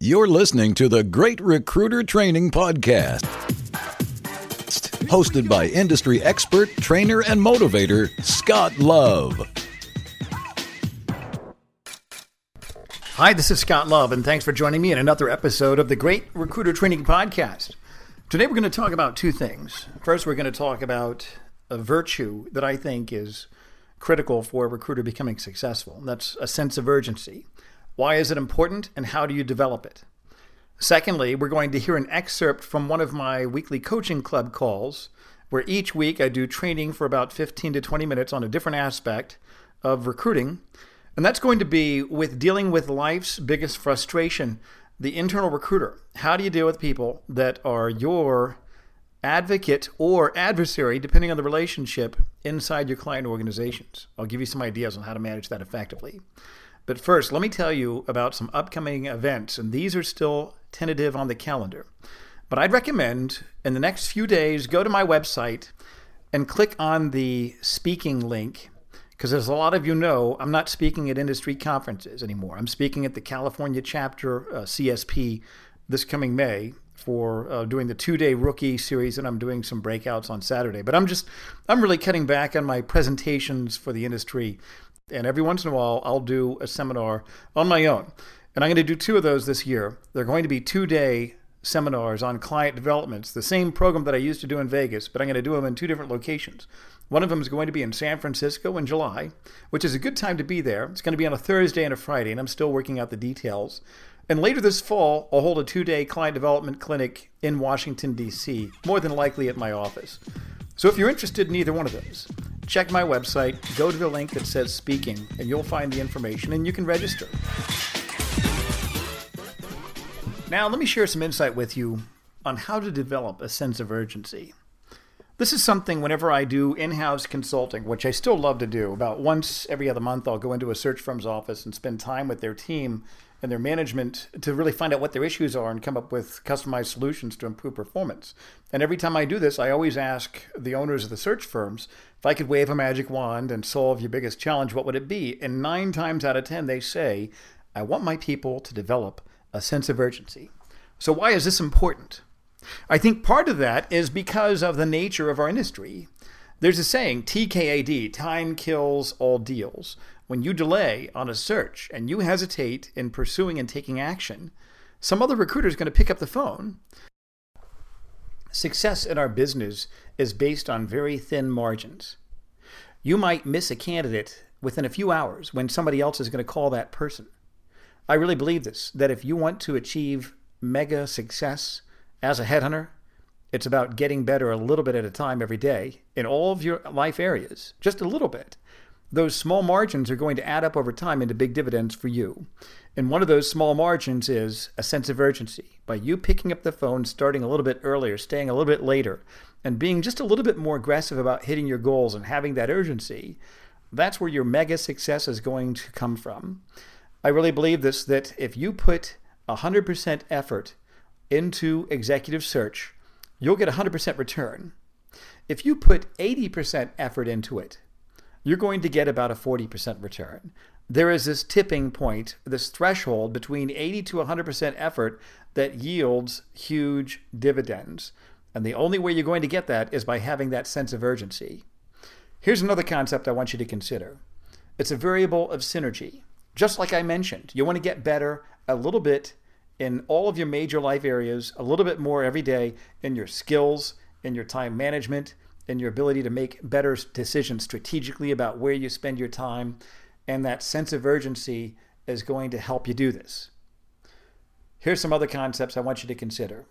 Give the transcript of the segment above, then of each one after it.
You're listening to the Great Recruiter Training Podcast, hosted by industry expert, trainer, and motivator, Scott Love. Hi, this is Scott Love, and thanks for joining me in another episode of the Great Recruiter Training Podcast. Today, we're going to talk about two things. First, we're going to talk about a virtue that I think is critical for a recruiter becoming successful. And that's a sense of urgency. Why is it important and how do you develop it? Secondly, we're going to hear an excerpt from one of my weekly coaching club calls, where each week I do training for about 15 to 20 minutes on a different aspect of recruiting. And that's going to be with dealing with life's biggest frustration the internal recruiter. How do you deal with people that are your advocate or adversary, depending on the relationship, inside your client organizations? I'll give you some ideas on how to manage that effectively. But first, let me tell you about some upcoming events, and these are still tentative on the calendar. But I'd recommend in the next few days go to my website and click on the speaking link because as a lot of you know, I'm not speaking at industry conferences anymore. I'm speaking at the California chapter uh, CSP this coming May for uh, doing the two-day rookie series, and I'm doing some breakouts on Saturday. But I'm just I'm really cutting back on my presentations for the industry and every once in a while, I'll do a seminar on my own. And I'm going to do two of those this year. They're going to be two day seminars on client developments, the same program that I used to do in Vegas, but I'm going to do them in two different locations. One of them is going to be in San Francisco in July, which is a good time to be there. It's going to be on a Thursday and a Friday, and I'm still working out the details. And later this fall, I'll hold a two day client development clinic in Washington, D.C., more than likely at my office. So if you're interested in either one of those, check my website, go to the link that says speaking, and you'll find the information and you can register. Now, let me share some insight with you on how to develop a sense of urgency. This is something whenever I do in house consulting, which I still love to do. About once every other month, I'll go into a search firm's office and spend time with their team and their management to really find out what their issues are and come up with customized solutions to improve performance. And every time I do this, I always ask the owners of the search firms if I could wave a magic wand and solve your biggest challenge, what would it be? And nine times out of 10, they say, I want my people to develop a sense of urgency. So, why is this important? I think part of that is because of the nature of our industry. There's a saying, TKAD, time kills all deals. When you delay on a search and you hesitate in pursuing and taking action, some other recruiter is going to pick up the phone. Success in our business is based on very thin margins. You might miss a candidate within a few hours when somebody else is going to call that person. I really believe this that if you want to achieve mega success as a headhunter, it's about getting better a little bit at a time every day in all of your life areas, just a little bit those small margins are going to add up over time into big dividends for you. And one of those small margins is a sense of urgency. By you picking up the phone, starting a little bit earlier, staying a little bit later, and being just a little bit more aggressive about hitting your goals and having that urgency, that's where your mega success is going to come from. I really believe this that if you put 100% effort into executive search, you'll get 100% return. If you put 80% effort into it, you're going to get about a 40% return. There is this tipping point, this threshold between 80 to 100% effort that yields huge dividends. And the only way you're going to get that is by having that sense of urgency. Here's another concept I want you to consider it's a variable of synergy. Just like I mentioned, you want to get better a little bit in all of your major life areas, a little bit more every day in your skills, in your time management, and your ability to make better decisions strategically about where you spend your time. And that sense of urgency is going to help you do this. Here's some other concepts I want you to consider.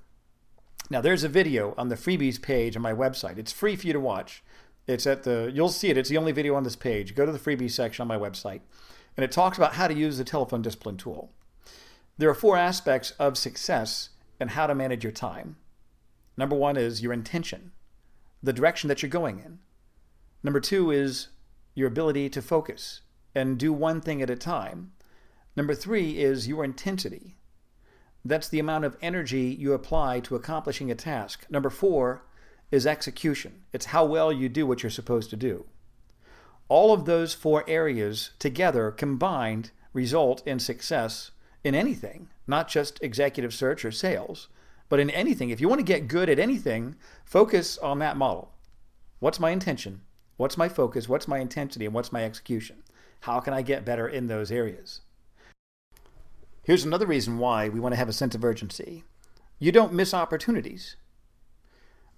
Now, there's a video on the freebies page on my website. It's free for you to watch. It's at the, you'll see it. It's the only video on this page. Go to the freebies section on my website. And it talks about how to use the telephone discipline tool. There are four aspects of success and how to manage your time. Number one is your intention the direction that you're going in. Number two is your ability to focus and do one thing at a time. Number three is your intensity. That's the amount of energy you apply to accomplishing a task. Number four is execution. It's how well you do what you're supposed to do. All of those four areas together combined result in success in anything, not just executive search or sales, but in anything. If you want to get good at anything, focus on that model. What's my intention? What's my focus? What's my intensity? And what's my execution? How can I get better in those areas? Here's another reason why we want to have a sense of urgency. You don't miss opportunities.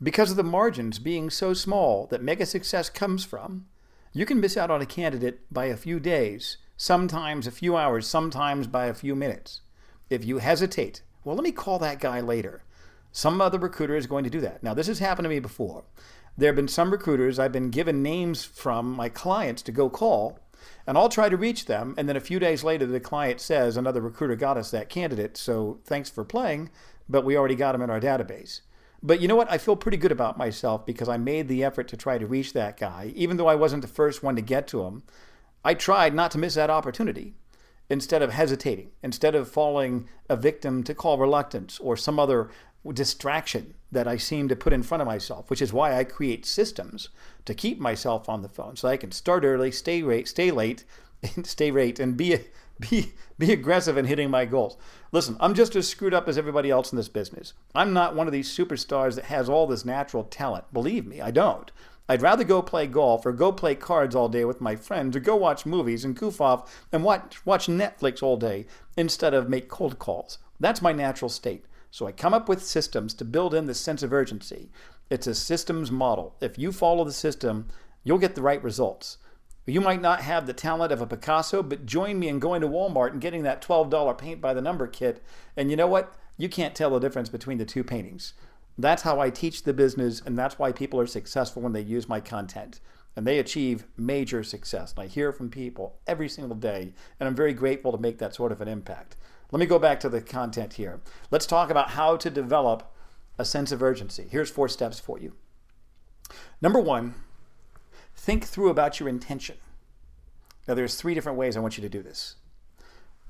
Because of the margins being so small that mega success comes from, you can miss out on a candidate by a few days, sometimes a few hours, sometimes by a few minutes. If you hesitate, well, let me call that guy later. Some other recruiter is going to do that. Now, this has happened to me before. There have been some recruiters I've been given names from my clients to go call, and I'll try to reach them. And then a few days later, the client says, Another recruiter got us that candidate, so thanks for playing, but we already got him in our database. But you know what? I feel pretty good about myself because I made the effort to try to reach that guy. Even though I wasn't the first one to get to him, I tried not to miss that opportunity instead of hesitating, instead of falling a victim to call reluctance or some other distraction that I seem to put in front of myself, which is why I create systems to keep myself on the phone so I can start early, stay late, stay late, and stay late, and be be be aggressive in hitting my goals. Listen, I'm just as screwed up as everybody else in this business. I'm not one of these superstars that has all this natural talent. Believe me, I don't. I'd rather go play golf or go play cards all day with my friends or go watch movies and goof off and watch watch Netflix all day instead of make cold calls. That's my natural state. So I come up with systems to build in this sense of urgency. It's a systems model. If you follow the system, you'll get the right results. You might not have the talent of a Picasso, but join me in going to Walmart and getting that $12 paint by the number kit. And you know what? You can't tell the difference between the two paintings. That's how I teach the business, and that's why people are successful when they use my content. And they achieve major success. And I hear from people every single day, and I'm very grateful to make that sort of an impact. Let me go back to the content here. Let's talk about how to develop a sense of urgency. Here's four steps for you. Number one, think through about your intention. Now, there's three different ways I want you to do this.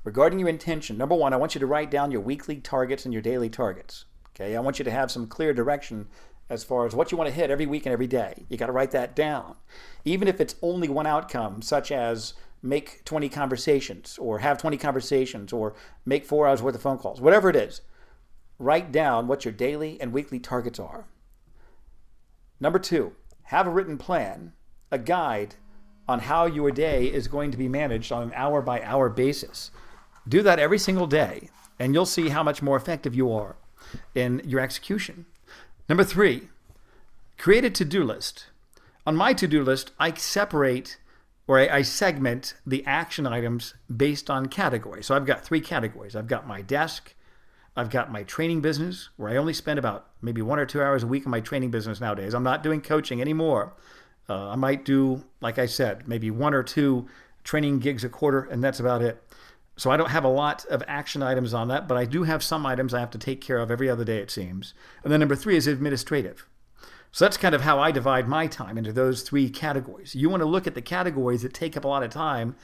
Regarding your intention, number one, I want you to write down your weekly targets and your daily targets. Okay, I want you to have some clear direction as far as what you want to hit every week and every day. You got to write that down. Even if it's only one outcome, such as make 20 conversations or have 20 conversations or make four hours worth of phone calls, whatever it is, write down what your daily and weekly targets are. Number two, have a written plan, a guide on how your day is going to be managed on an hour by hour basis. Do that every single day, and you'll see how much more effective you are in your execution. Number three, create a to do list. On my to do list, I separate or I, segment the action items based on category. So I've got three categories I've got my desk, I've got my training business, where I only spend about maybe one or two hours a week in my training business nowadays. I'm not doing coaching anymore. Uh, I might do, like I said, maybe one or two training gigs a quarter, and that's about it. So I don't have a lot of action items on that, but I do have some items I have to take care of every other day, it seems. And then number three is administrative. So that's kind of how I divide my time into those three categories. You want to look at the categories that take up a lot of time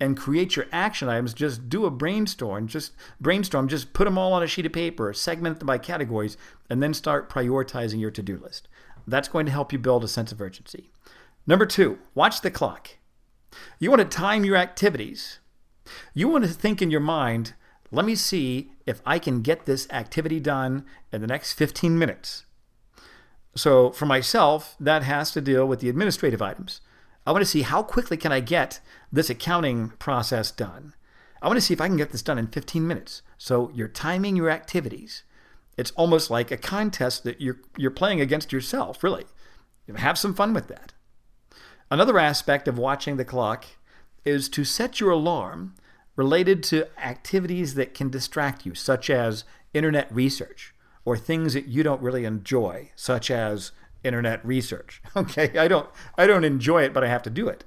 and create your action items. Just do a brainstorm, just brainstorm, just put them all on a sheet of paper, segment them by categories, and then start prioritizing your to do list. That's going to help you build a sense of urgency. Number two, watch the clock. You want to time your activities you want to think in your mind, let me see if I can get this activity done in the next 15 minutes. So for myself, that has to deal with the administrative items. I want to see how quickly can I get this accounting process done. I want to see if I can get this done in 15 minutes. So you're timing your activities. It's almost like a contest that you're you're playing against yourself, really. Have some fun with that. Another aspect of watching the clock is to set your alarm related to activities that can distract you, such as internet research or things that you don't really enjoy, such as internet research. Okay, I don't I don't enjoy it, but I have to do it.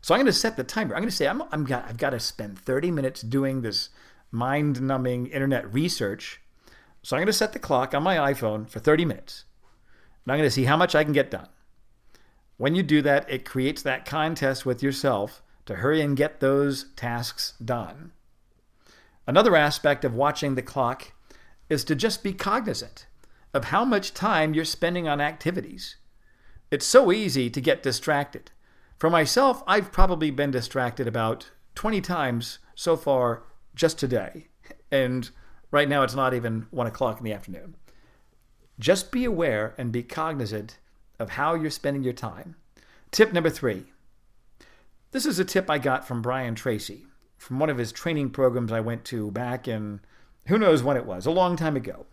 So I'm going to set the timer. I'm going to say I'm, I'm got, I've got to spend 30 minutes doing this mind-numbing internet research. So I'm going to set the clock on my iPhone for 30 minutes. And I'm going to see how much I can get done. When you do that, it creates that contest with yourself to hurry and get those tasks done. Another aspect of watching the clock is to just be cognizant of how much time you're spending on activities. It's so easy to get distracted. For myself, I've probably been distracted about 20 times so far just today. And Right now, it's not even one o'clock in the afternoon. Just be aware and be cognizant of how you're spending your time. Tip number three. This is a tip I got from Brian Tracy from one of his training programs I went to back in who knows when it was, a long time ago.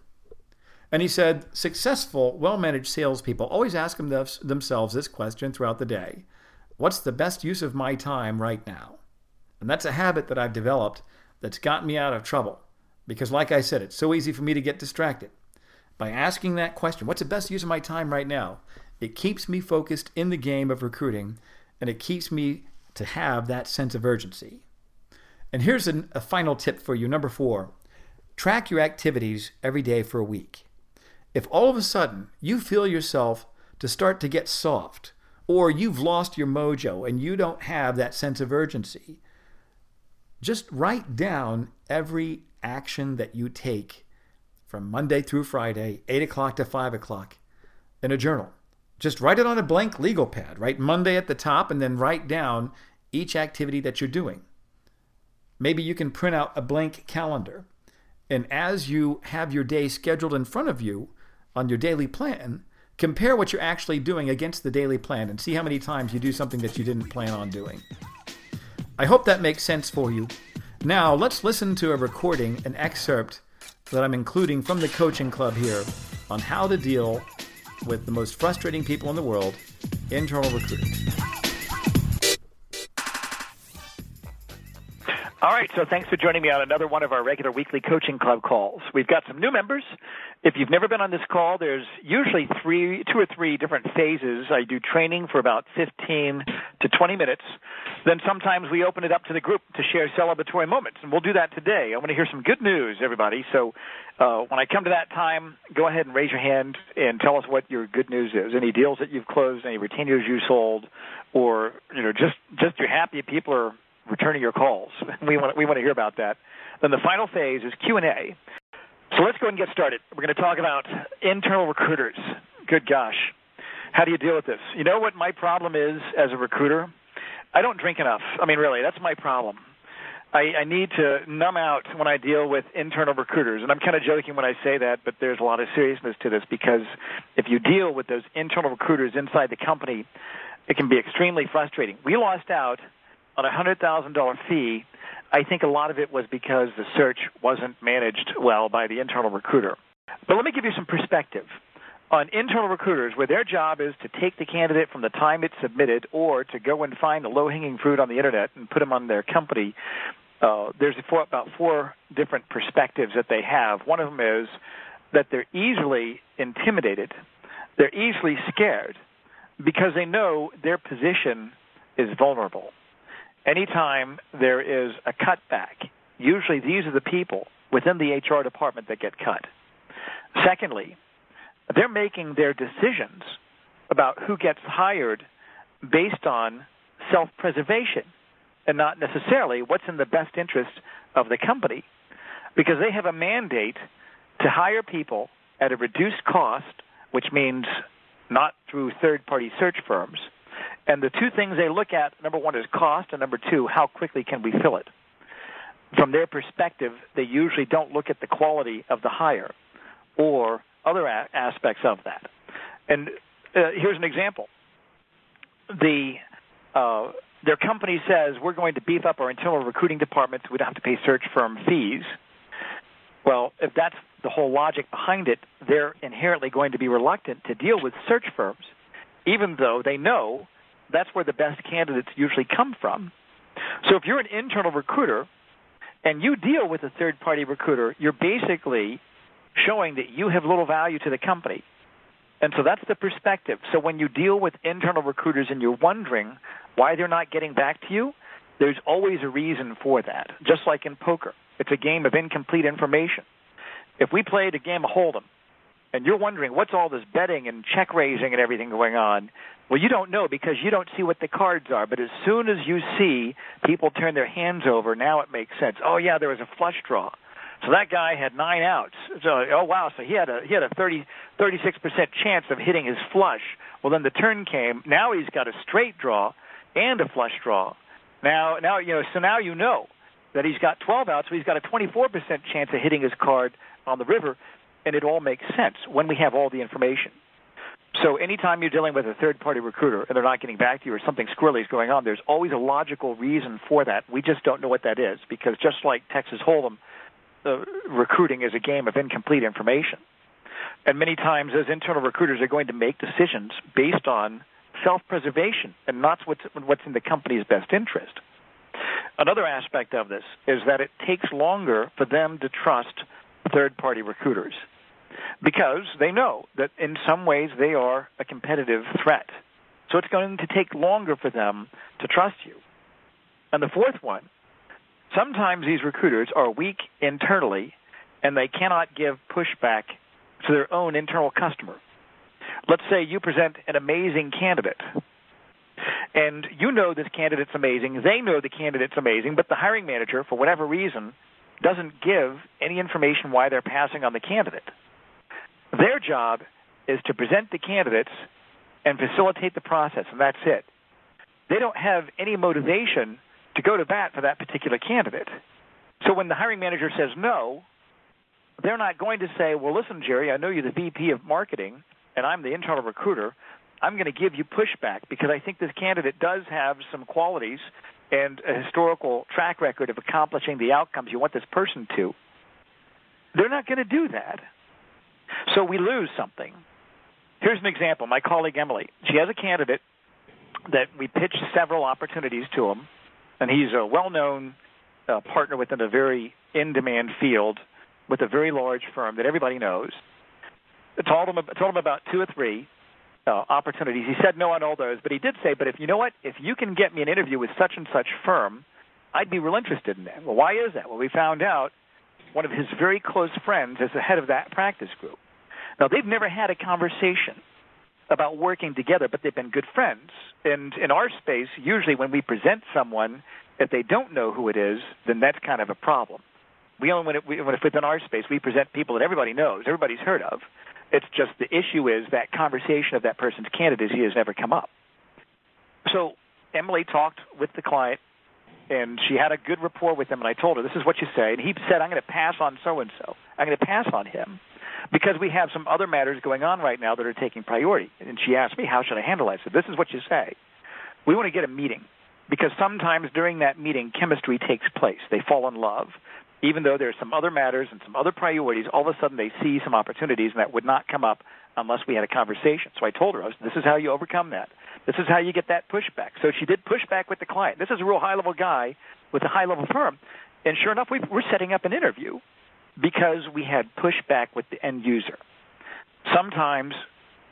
And he said, successful, well managed salespeople always ask themselves this question throughout the day What's the best use of my time right now? And that's a habit that I've developed that's gotten me out of trouble. Because, like I said, it's so easy for me to get distracted. By asking that question, what's the best use of my time right now? It keeps me focused in the game of recruiting and it keeps me to have that sense of urgency. And here's an, a final tip for you. Number four track your activities every day for a week. If all of a sudden you feel yourself to start to get soft, or you've lost your mojo and you don't have that sense of urgency, just write down every action that you take from Monday through Friday, 8 o'clock to 5 o'clock, in a journal. Just write it on a blank legal pad. Write Monday at the top and then write down each activity that you're doing. Maybe you can print out a blank calendar. And as you have your day scheduled in front of you on your daily plan, compare what you're actually doing against the daily plan and see how many times you do something that you didn't plan on doing. I hope that makes sense for you. Now, let's listen to a recording, an excerpt that I'm including from the coaching club here on how to deal with the most frustrating people in the world internal recruiting. All right, so thanks for joining me on another one of our regular weekly coaching club calls. We've got some new members. If you've never been on this call, there's usually three, two or three different phases. I do training for about 15 to 20 minutes. Then sometimes we open it up to the group to share celebratory moments, and we'll do that today. I want to hear some good news, everybody. So uh, when I come to that time, go ahead and raise your hand and tell us what your good news is. Any deals that you've closed, any retainers you sold, or you know just just you're happy people are returning your calls. We want we want to hear about that. Then the final phase is Q and A. So let's go and get started. We're going to talk about internal recruiters. Good gosh, how do you deal with this? You know what my problem is as a recruiter? I don't drink enough. I mean, really, that's my problem. I, I need to numb out when I deal with internal recruiters, and I'm kind of joking when I say that, but there's a lot of seriousness to this because if you deal with those internal recruiters inside the company, it can be extremely frustrating. We lost out on a hundred thousand dollar fee, I think a lot of it was because the search wasn't managed well by the internal recruiter. But let me give you some perspective on internal recruiters where their job is to take the candidate from the time it's submitted or to go and find the low hanging fruit on the internet and put them on their company. Uh, there's four, about four different perspectives that they have. One of them is that they're easily intimidated, they're easily scared because they know their position is vulnerable anytime there is a cutback, usually these are the people within the HR department that get cut. Secondly, they're making their decisions about who gets hired based on self preservation and not necessarily what's in the best interest of the company because they have a mandate to hire people at a reduced cost, which means not through third party search firms, and the two things they look at, number one is cost, and number two, how quickly can we fill it. From their perspective, they usually don't look at the quality of the hire or other a- aspects of that. And uh, here's an example. The uh, their company says we're going to beef up our internal recruiting department so we don't have to pay search firm fees. Well, if that's the whole logic behind it, they're inherently going to be reluctant to deal with search firms, even though they know that's where the best candidates usually come from. So if you're an internal recruiter and you deal with a third party recruiter, you're basically showing that you have little value to the company. And so that's the perspective. So when you deal with internal recruiters and you're wondering why they're not getting back to you, there's always a reason for that. Just like in poker, it's a game of incomplete information. If we played a game of Hold'em and you're wondering what's all this betting and check raising and everything going on, well, you don't know because you don't see what the cards are. But as soon as you see people turn their hands over, now it makes sense. Oh yeah, there was a flush draw. So that guy had nine outs. So oh wow, so he had a he had a 30 36 percent chance of hitting his flush. Well, then the turn came. Now he's got a straight draw and a flush draw. Now now you know so now you know that he's got 12 out, so he's got a 24% chance of hitting his card on the river, and it all makes sense when we have all the information. So anytime you're dealing with a third party recruiter and they're not getting back to you or something squirrely is going on, there's always a logical reason for that. We just don't know what that is because just like Texas Hold'em, recruiting is a game of incomplete information. And many times those internal recruiters are going to make decisions based on self-preservation and not what's, what's in the company's best interest. Another aspect of this is that it takes longer for them to trust third-party recruiters because they know that in some ways they are a competitive threat. So it's going to take longer for them to trust you. And the fourth one, sometimes these recruiters are weak internally and they cannot give pushback to their own internal customer. Let's say you present an amazing candidate and you know this candidate's amazing, they know the candidate's amazing, but the hiring manager, for whatever reason, doesn't give any information why they're passing on the candidate. Their job is to present the candidates and facilitate the process, and that's it. They don't have any motivation to go to bat for that particular candidate. So when the hiring manager says no, they're not going to say, well, listen, Jerry, I know you're the VP of marketing and I'm the internal recruiter. I'm going to give you pushback because I think this candidate does have some qualities and a historical track record of accomplishing the outcomes you want this person to. They're not going to do that. So we lose something. Here's an example. My colleague Emily, she has a candidate that we pitched several opportunities to him, and he's a well-known uh, partner within a very in-demand field with a very large firm that everybody knows. I told him, told him about two or three uh, opportunities. He said no on all those, but he did say, "But if you know what, if you can get me an interview with such and such firm, I'd be real interested in that." Well, why is that? Well, we found out one of his very close friends is the head of that practice group. Now, they've never had a conversation about working together, but they've been good friends. And in our space, usually when we present someone, if they don't know who it is, then that's kind of a problem. We only when, it, when it's within our space, we present people that everybody knows, everybody's heard of. It's just the issue is that conversation of that person's candidacy has never come up. So Emily talked with the client, and she had a good rapport with him. And I told her, "This is what you say." And he said, "I'm going to pass on so and so. I'm going to pass on him." Because we have some other matters going on right now that are taking priority. And she asked me, how should I handle it? I said, this is what you say. We want to get a meeting because sometimes during that meeting, chemistry takes place. They fall in love. Even though there are some other matters and some other priorities, all of a sudden they see some opportunities and that would not come up unless we had a conversation. So I told her, this is how you overcome that. This is how you get that pushback. So she did pushback with the client. This is a real high level guy with a high level firm. And sure enough, we, we're setting up an interview because we had pushback with the end user. Sometimes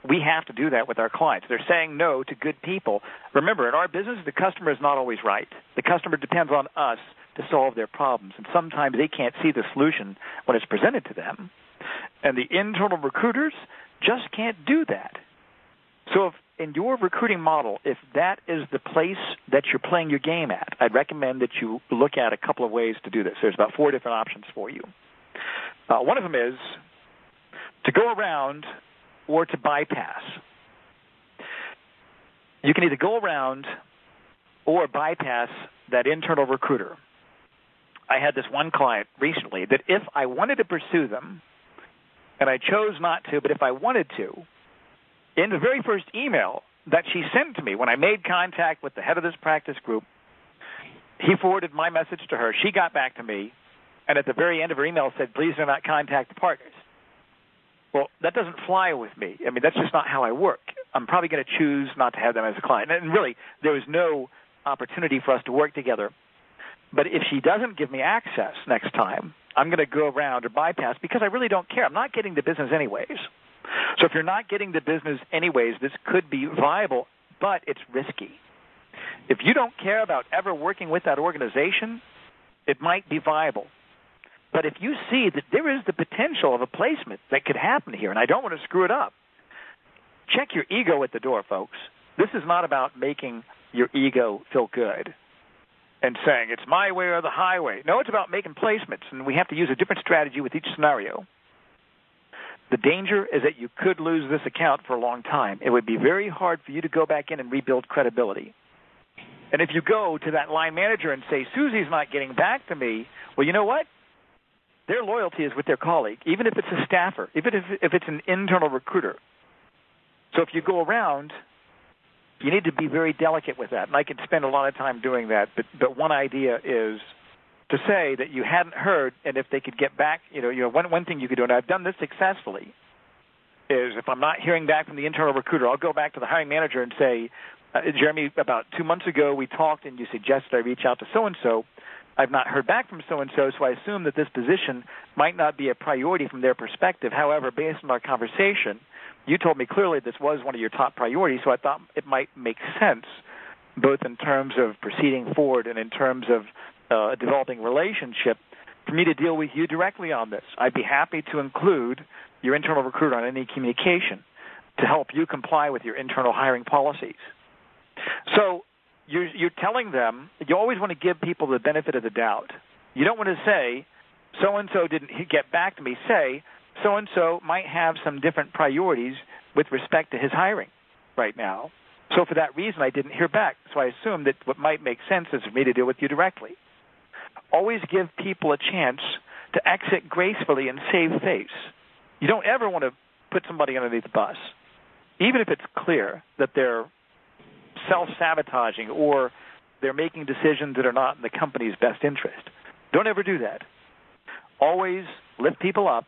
we have to do that with our clients. They're saying no to good people. Remember, in our business, the customer is not always right. The customer depends on us to solve their problems, and sometimes they can't see the solution when it's presented to them. And the internal recruiters just can't do that. So if in your recruiting model, if that is the place that you're playing your game at, I'd recommend that you look at a couple of ways to do this. There's about four different options for you. Uh, one of them is to go around or to bypass. You can either go around or bypass that internal recruiter. I had this one client recently that if I wanted to pursue them, and I chose not to, but if I wanted to, in the very first email that she sent to me when I made contact with the head of this practice group, he forwarded my message to her. She got back to me and at the very end of her email said, "Please do not contact the partners." Well, that doesn't fly with me. I mean, that's just not how I work. I'm probably going to choose not to have them as a client. And really, there was no opportunity for us to work together. But if she doesn't give me access next time, I'm going to go around or bypass because I really don't care. I'm not getting the business anyways. So if you're not getting the business anyways, this could be viable, but it's risky. If you don't care about ever working with that organization, it might be viable. But if you see that there is the potential of a placement that could happen here, and I don't want to screw it up, check your ego at the door, folks. This is not about making your ego feel good and saying it's my way or the highway. No, it's about making placements, and we have to use a different strategy with each scenario. The danger is that you could lose this account for a long time. It would be very hard for you to go back in and rebuild credibility. And if you go to that line manager and say, Susie's not getting back to me, well, you know what? Their loyalty is with their colleague, even if it's a staffer, even if, if it's an internal recruiter. So if you go around, you need to be very delicate with that. And I could spend a lot of time doing that, but, but one idea is to say that you hadn't heard, and if they could get back, you know, you know, one, one thing you could do, and I've done this successfully, is if I'm not hearing back from the internal recruiter, I'll go back to the hiring manager and say, uh, Jeremy, about two months ago we talked and you suggested I reach out to so and so. I've not heard back from so and so, so I assume that this position might not be a priority from their perspective. However, based on our conversation, you told me clearly this was one of your top priorities, so I thought it might make sense, both in terms of proceeding forward and in terms of uh, developing relationship, for me to deal with you directly on this. I'd be happy to include your internal recruiter on any communication to help you comply with your internal hiring policies. So you're, you're telling them, you always want to give people the benefit of the doubt. You don't want to say, so and so didn't get back to me. Say, so and so might have some different priorities with respect to his hiring right now. So for that reason, I didn't hear back. So I assume that what might make sense is for me to deal with you directly. Always give people a chance to exit gracefully and save face. You don't ever want to put somebody underneath the bus, even if it's clear that they're self sabotaging or they're making decisions that are not in the company's best interest. Don't ever do that. Always lift people up,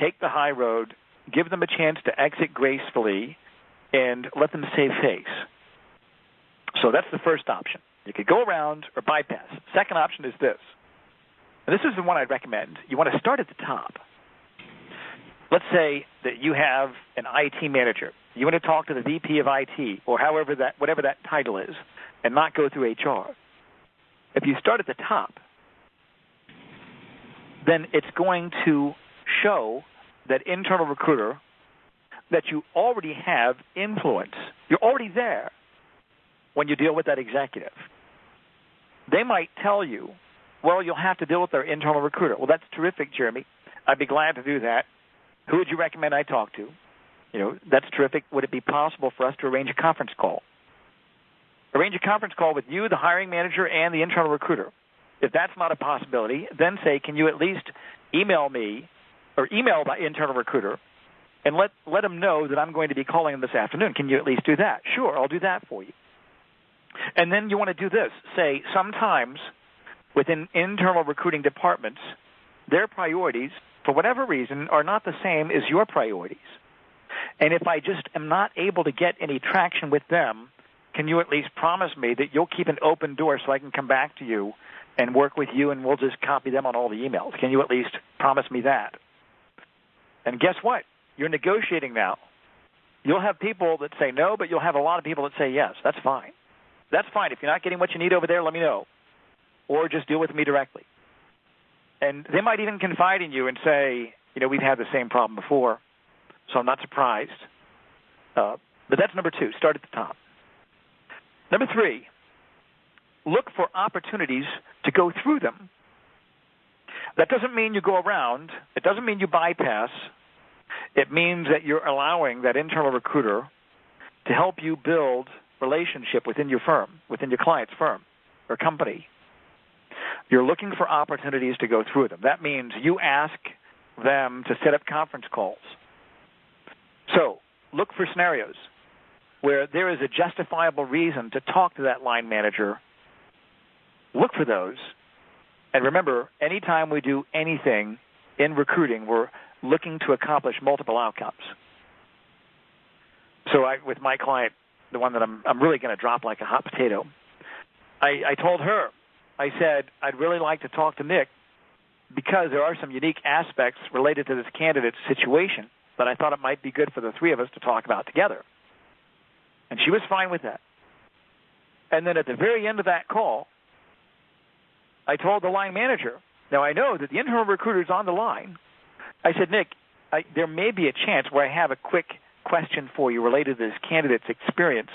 take the high road, give them a chance to exit gracefully, and let them save face. So that's the first option. You could go around or bypass. Second option is this. And this is the one I'd recommend. You want to start at the top. Let's say that you have an IT manager. You want to talk to the VP of IT or however that whatever that title is and not go through HR. If you start at the top, then it's going to show that internal recruiter that you already have influence. You're already there when you deal with that executive. They might tell you, well, you'll have to deal with their internal recruiter. Well, that's terrific, Jeremy. I'd be glad to do that. Who would you recommend I talk to? You know, that's terrific. Would it be possible for us to arrange a conference call? Arrange a conference call with you, the hiring manager, and the internal recruiter. If that's not a possibility, then say, can you at least email me or email the internal recruiter and let let them know that I'm going to be calling them this afternoon. Can you at least do that? Sure, I'll do that for you. And then you want to do this. Say sometimes within internal recruiting departments, their priorities, for whatever reason, are not the same as your priorities. And if I just am not able to get any traction with them, can you at least promise me that you'll keep an open door so I can come back to you and work with you and we'll just copy them on all the emails? Can you at least promise me that? And guess what? You're negotiating now. You'll have people that say no, but you'll have a lot of people that say yes. That's fine. That's fine. If you're not getting what you need over there, let me know. Or just deal with me directly. And they might even confide in you and say, you know, we've had the same problem before, so I'm not surprised. Uh, but that's number two. Start at the top. Number three, look for opportunities to go through them. That doesn't mean you go around. It doesn't mean you bypass. It means that you're allowing that internal recruiter to help you build relationship within your firm, within your client's firm or company. You're looking for opportunities to go through them. That means you ask them to set up conference calls. So, look for scenarios where there is a justifiable reason to talk to that line manager. Look for those. And remember, anytime we do anything in recruiting, we're looking to accomplish multiple outcomes. So I, with my client, the one that I'm, I'm really going to drop like a hot potato, I, I told her, I said, I'd really like to talk to Nick because there are some unique aspects related to this candidate's situation that I thought it might be good for the three of us to talk about together. And she was fine with that. And then at the very end of that call, I told the line manager, now I know that the internal recruiter is on the line, I said, Nick, I, there may be a chance where I have a quick question for you related to this candidate's experience.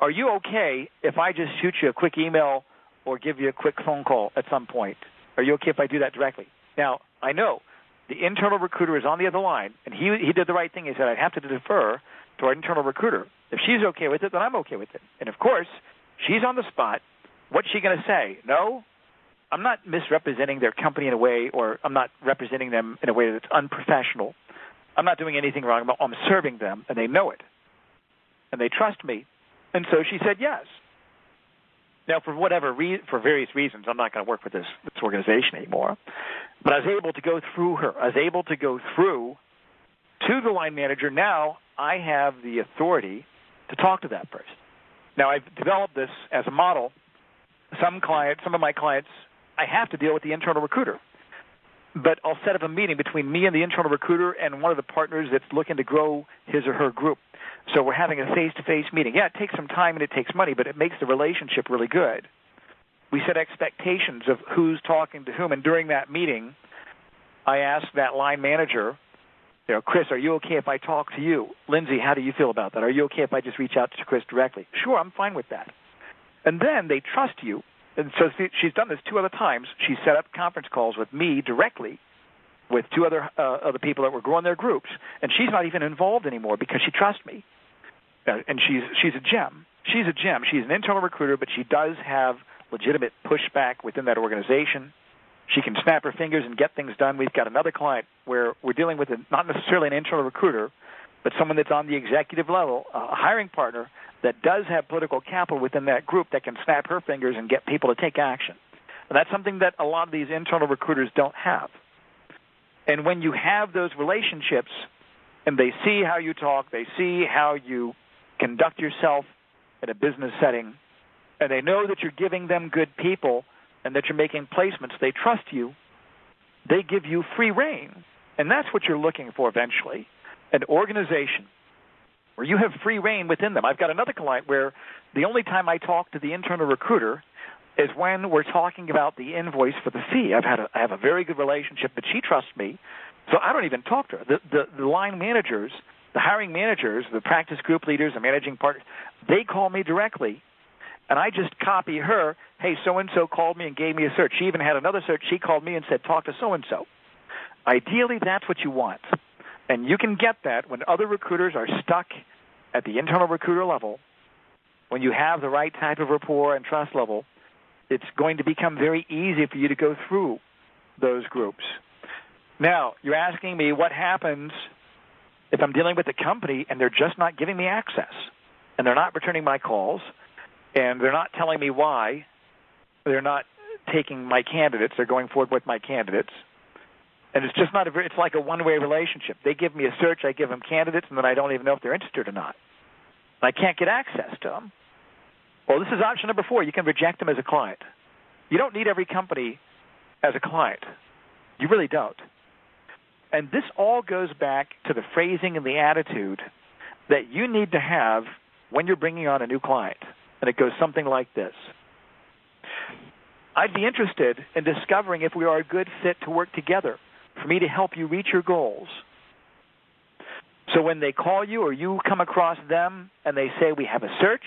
Are you okay if I just shoot you a quick email or give you a quick phone call at some point? Are you okay if I do that directly? Now, I know the internal recruiter is on the other line, and he he did the right thing. He said I'd have to defer to our internal recruiter. If she's okay with it, then I'm okay with it. And of course, She's on the spot. What's she going to say? No, I'm not misrepresenting their company in a way, or I'm not representing them in a way that's unprofessional. I'm not doing anything wrong. I'm serving them, and they know it, and they trust me. And so she said yes. Now, for whatever re- for various reasons, I'm not going to work with this this organization anymore. But I was able to go through her. I was able to go through to the line manager. Now I have the authority to talk to that person. Now I've developed this as a model. Some clients, some of my clients, I have to deal with the internal recruiter. But I'll set up a meeting between me and the internal recruiter and one of the partners that's looking to grow his or her group. So we're having a face-to-face meeting. Yeah, it takes some time and it takes money, but it makes the relationship really good. We set expectations of who's talking to whom, and during that meeting, I asked that line manager, you know, Chris, are you okay if I talk to you? Lindsay, how do you feel about that? Are you okay if I just reach out to Chris directly? Sure, I'm fine with that. And then they trust you. And so she's done this two other times. She set up conference calls with me directly with two other uh, other people that were growing their groups, and she's not even involved anymore because she trusts me. And she's she's a gem. She's a gem. She's an internal recruiter, but she does have legitimate pushback within that organization. She can snap her fingers and get things done. We've got another client where we're dealing with a, not necessarily an internal recruiter, but someone that's on the executive level, a hiring partner that does have political capital within that group that can snap her fingers and get people to take action. And that's something that a lot of these internal recruiters don't have. And when you have those relationships and they see how you talk, they see how you conduct yourself in a business setting, and they know that you're giving them good people and that you're making placements, they trust you, they give you free reign. And that's what you're looking for eventually an organization where you have free reign within them. I've got another client where the only time I talk to the internal recruiter is when we're talking about the invoice for the fee. I've had a, I have a very good relationship, but she trusts me, so I don't even talk to her. The, the, the line managers, the hiring managers, the practice group leaders, the managing partners, they call me directly, and I just copy her. Hey, so and so called me and gave me a search. She even had another search. She called me and said, talk to so and so. Ideally, that's what you want, and you can get that when other recruiters are stuck at the internal recruiter level. When you have the right type of rapport and trust level, it's going to become very easy for you to go through those groups. Now, you're asking me what happens if I'm dealing with a company and they're just not giving me access and they're not returning my calls and they're not telling me why they're not taking my candidates, they're going forward with my candidates. And it's just not a it's like a one-way relationship. They give me a search, I give them candidates, and then I don't even know if they're interested or not. I can't get access to them. Well, this is option number four. You can reject them as a client. You don't need every company as a client. You really don't. And this all goes back to the phrasing and the attitude that you need to have when you're bringing on a new client. And it goes something like this I'd be interested in discovering if we are a good fit to work together for me to help you reach your goals. So when they call you or you come across them and they say, We have a search,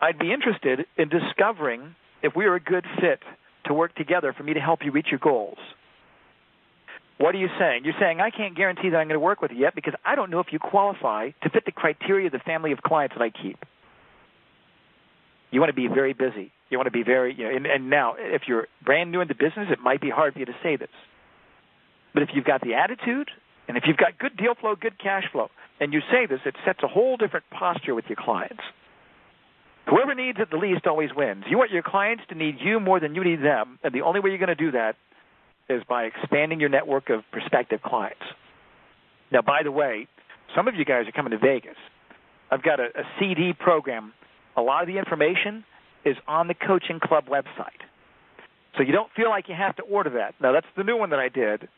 I'd be interested in discovering if we are a good fit to work together for me to help you reach your goals. What are you saying? You're saying, I can't guarantee that I'm going to work with you yet because I don't know if you qualify to fit the criteria of the family of clients that I keep. You want to be very busy. You want to be very, you know, and, and now, if you're brand new into business, it might be hard for you to say this. But if you've got the attitude, and if you've got good deal flow, good cash flow, and you say this, it sets a whole different posture with your clients. Whoever needs it the least always wins. You want your clients to need you more than you need them, and the only way you're going to do that is by expanding your network of prospective clients. Now, by the way, some of you guys are coming to Vegas. I've got a, a CD program. A lot of the information is on the Coaching Club website. So you don't feel like you have to order that. Now, that's the new one that I did.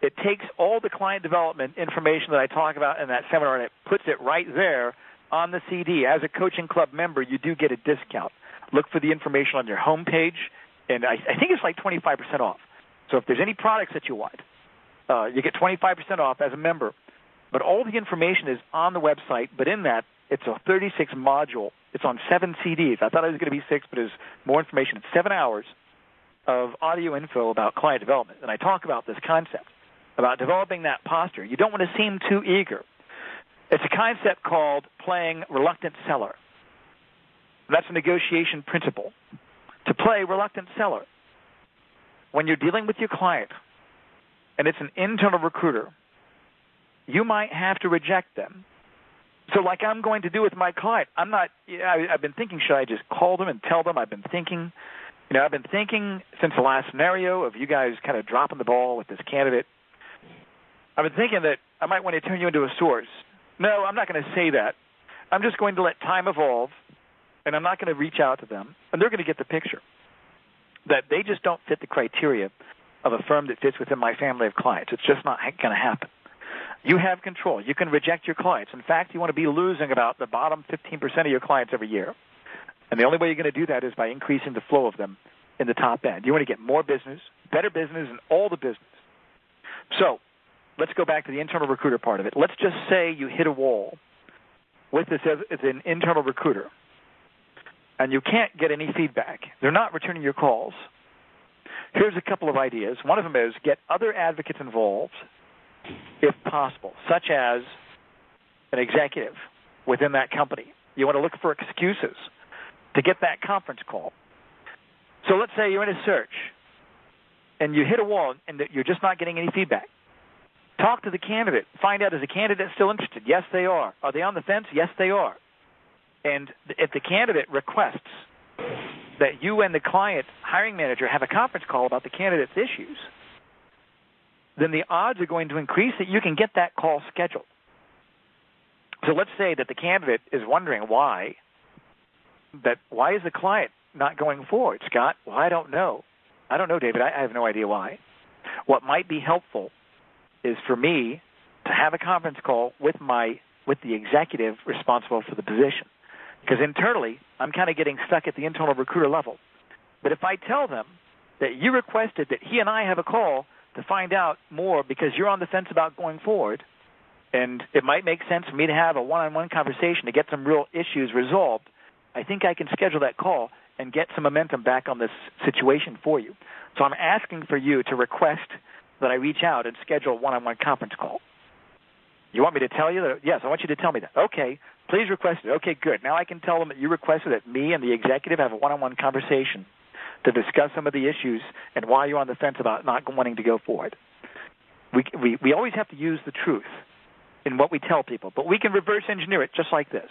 It takes all the client development information that I talk about in that seminar and it puts it right there on the CD. As a Coaching Club member, you do get a discount. Look for the information on your homepage, and I, I think it's like 25% off. So if there's any products that you want, uh, you get 25% off as a member. But all the information is on the website, but in that, it's a 36 module. It's on seven CDs. I thought it was going to be six, but there's more information. It's seven hours of audio info about client development. And I talk about this concept, about developing that posture. You don't want to seem too eager. It's a concept called playing reluctant seller. That's a negotiation principle. To play reluctant seller. When you're dealing with your client and it's an internal recruiter, you might have to reject them. So, like I'm going to do with my client, I'm not. I, I've been thinking, should I just call them and tell them I've been thinking? You know, I've been thinking since the last scenario of you guys kind of dropping the ball with this candidate. I've been thinking that I might want to turn you into a source. No, I'm not going to say that. I'm just going to let time evolve, and I'm not going to reach out to them, and they're going to get the picture that they just don't fit the criteria of a firm that fits within my family of clients. It's just not going to happen. You have control. You can reject your clients. In fact, you want to be losing about the bottom 15% of your clients every year. And the only way you're going to do that is by increasing the flow of them in the top end. You want to get more business, better business, and all the business. So let's go back to the internal recruiter part of it. Let's just say you hit a wall with this as, an internal recruiter, and you can't get any feedback. They're not returning your calls. Here's a couple of ideas. One of them is get other advocates involved if possible, such as an executive within that company. You want to look for excuses to get that conference call. So let's say you're in a search and you hit a wall and you're just not getting any feedback. Talk to the candidate. Find out is the candidate still interested? Yes, they are. Are they on the fence? Yes, they are. And if the candidate requests that you and the client hiring manager have a conference call about the candidate's issues, then the odds are going to increase that you can get that call scheduled. So let's say that the candidate is wondering why that why is the client not going forward, Scott? Well, I don't know. I don't know, David. I, I have no idea why. What might be helpful is for me to have a conference call with my with the executive responsible for the position. Because internally, I'm kind of getting stuck at the internal recruiter level. But if I tell them that you requested that he and I have a call to find out more because you're on the fence about going forward, and it might make sense for me to have a one-on-one conversation to get some real issues resolved, I think I can schedule that call and get some momentum back on this situation for you. So I'm asking for you to request that I reach out and schedule a one-on-one conference call. You want me to tell you that? Yes, I want you to tell me that. Okay, please request it. Okay, good. Now I can tell them that you requested that me and the executive have a one-on-one conversation to discuss some of the issues and why you're on the fence about not wanting to go forward. We, we, we always have to use the truth in what we tell people, but we can reverse engineer it just like this.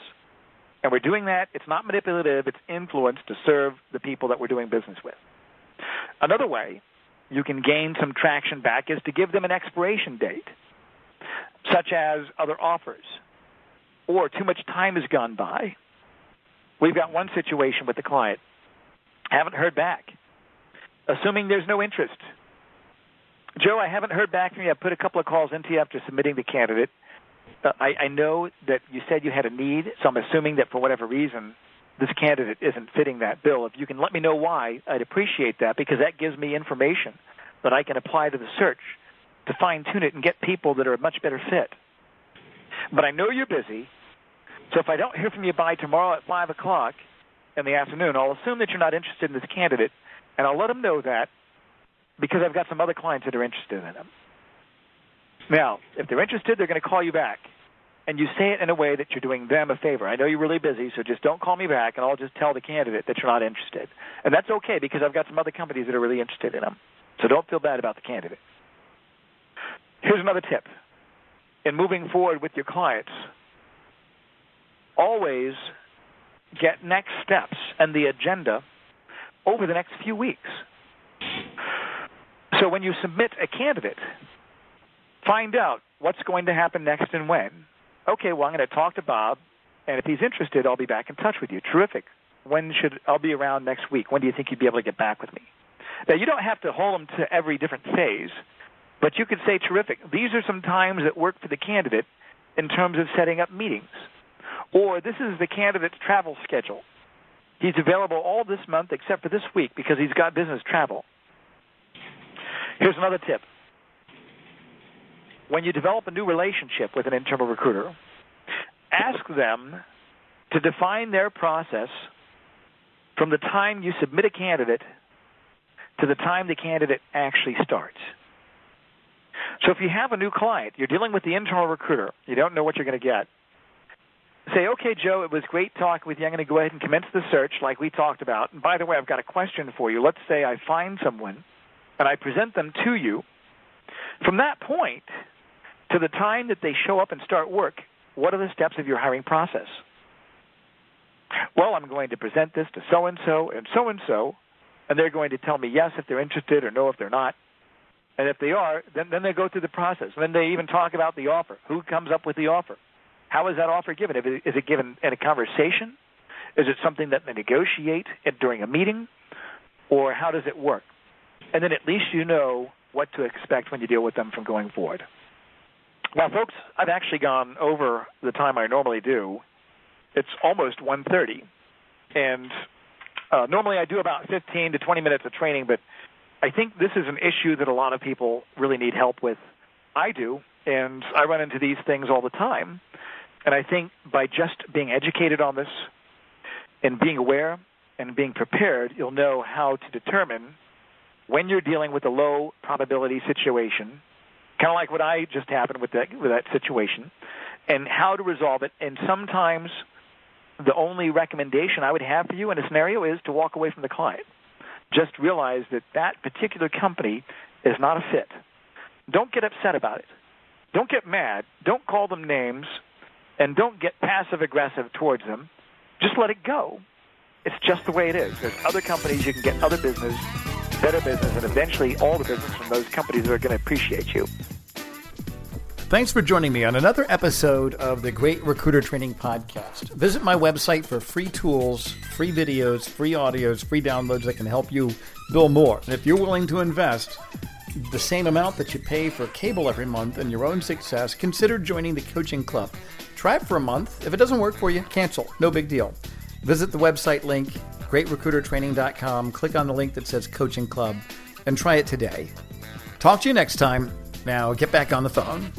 And we're doing that. It's not manipulative, it's influence to serve the people that we're doing business with. Another way you can gain some traction back is to give them an expiration date, such as other offers, or too much time has gone by. We've got one situation with the client haven't heard back. Assuming there's no interest. Joe, I haven't heard back from you. I put a couple of calls into you after submitting the candidate. Uh, I, I know that you said you had a need, so I'm assuming that for whatever reason, this candidate isn't fitting that bill. If you can let me know why, I'd appreciate that because that gives me information that I can apply to the search to fine tune it and get people that are a much better fit. But I know you're busy, so if I don't hear from you by tomorrow at 5 o'clock, in the afternoon. I'll assume that you're not interested in this candidate, and I'll let them know that because I've got some other clients that are interested in them. Now, if they're interested, they're going to call you back. And you say it in a way that you're doing them a favor. I know you're really busy, so just don't call me back, and I'll just tell the candidate that you're not interested. And that's okay because I've got some other companies that are really interested in them. So don't feel bad about the candidate. Here's another tip. In moving forward with your clients, always get next steps and the agenda over the next few weeks. So when you submit a candidate, find out what's going to happen next and when. Okay, well, I'm going to talk to Bob, and if he's interested, I'll be back in touch with you. Terrific. When should I'll be around next week? When do you think you'd be able to get back with me? Now, you don't have to hold them to every different phase, but you could say, terrific. These are some times that work for the candidate in terms of setting up meetings. Or this is the candidate's travel schedule. He's available all this month except for this week because he's got business travel. Here's another tip. When you develop a new relationship with an internal recruiter, ask them to define their process from the time you submit a candidate to the time the candidate actually starts. So if you have a new client, you're dealing with the internal recruiter, you don't know what you're going to get, say, okay, Joe, it was great talking with you. I'm going to go ahead and commence the search like we talked about. And by the way, I've got a question for you. Let's say I find someone and I present them to you. From that point to the time that they show up and start work, what are the steps of your hiring process? Well, I'm going to present this to so and so and so and so, and they're going to tell me yes if they're interested or no if they're not. And if they are, then, then they go through the process. And then they even talk about the offer. Who comes up with the offer? How is that offer given? Is it given in a conversation? Is it something that they negotiate during a meeting? Or how does it work? And then at least you know what to expect when you deal with them from going forward. Well, folks, I've actually gone over the time I normally do. It's almost 1.30. And uh, normally I do about 15 to 20 minutes of training, but I think this is an issue that a lot of people really need help with. I do, and I run into these things all the time. And I think by just being educated on this and being aware and being prepared, you'll know how to determine when you're dealing with a low probability situation, kind of like what I just happened with that with that situation, and how to resolve it. And sometimes the only recommendation I would have for you in a scenario is to walk away from the client. Just realize that that particular company is not a fit. Don't get upset about it. Don't get mad. Don't call them names and don't get passive aggressive towards them. Just let it go. It's just the way it is. There's other companies you can get other business, better business, and eventually all the business from those companies are going to appreciate you. Thanks for joining me on another episode of the Great Recruiter Training Podcast. Visit my website for free tools, free videos, free audios, free downloads that can help you build more. And if you're willing to invest, the same amount that you pay for cable every month in your own success, consider joining the coaching club. Try it for a month. If it doesn't work for you, cancel. No big deal. Visit the website link, greatrecruitertraining.com, click on the link that says coaching club, and try it today. Talk to you next time. Now get back on the phone.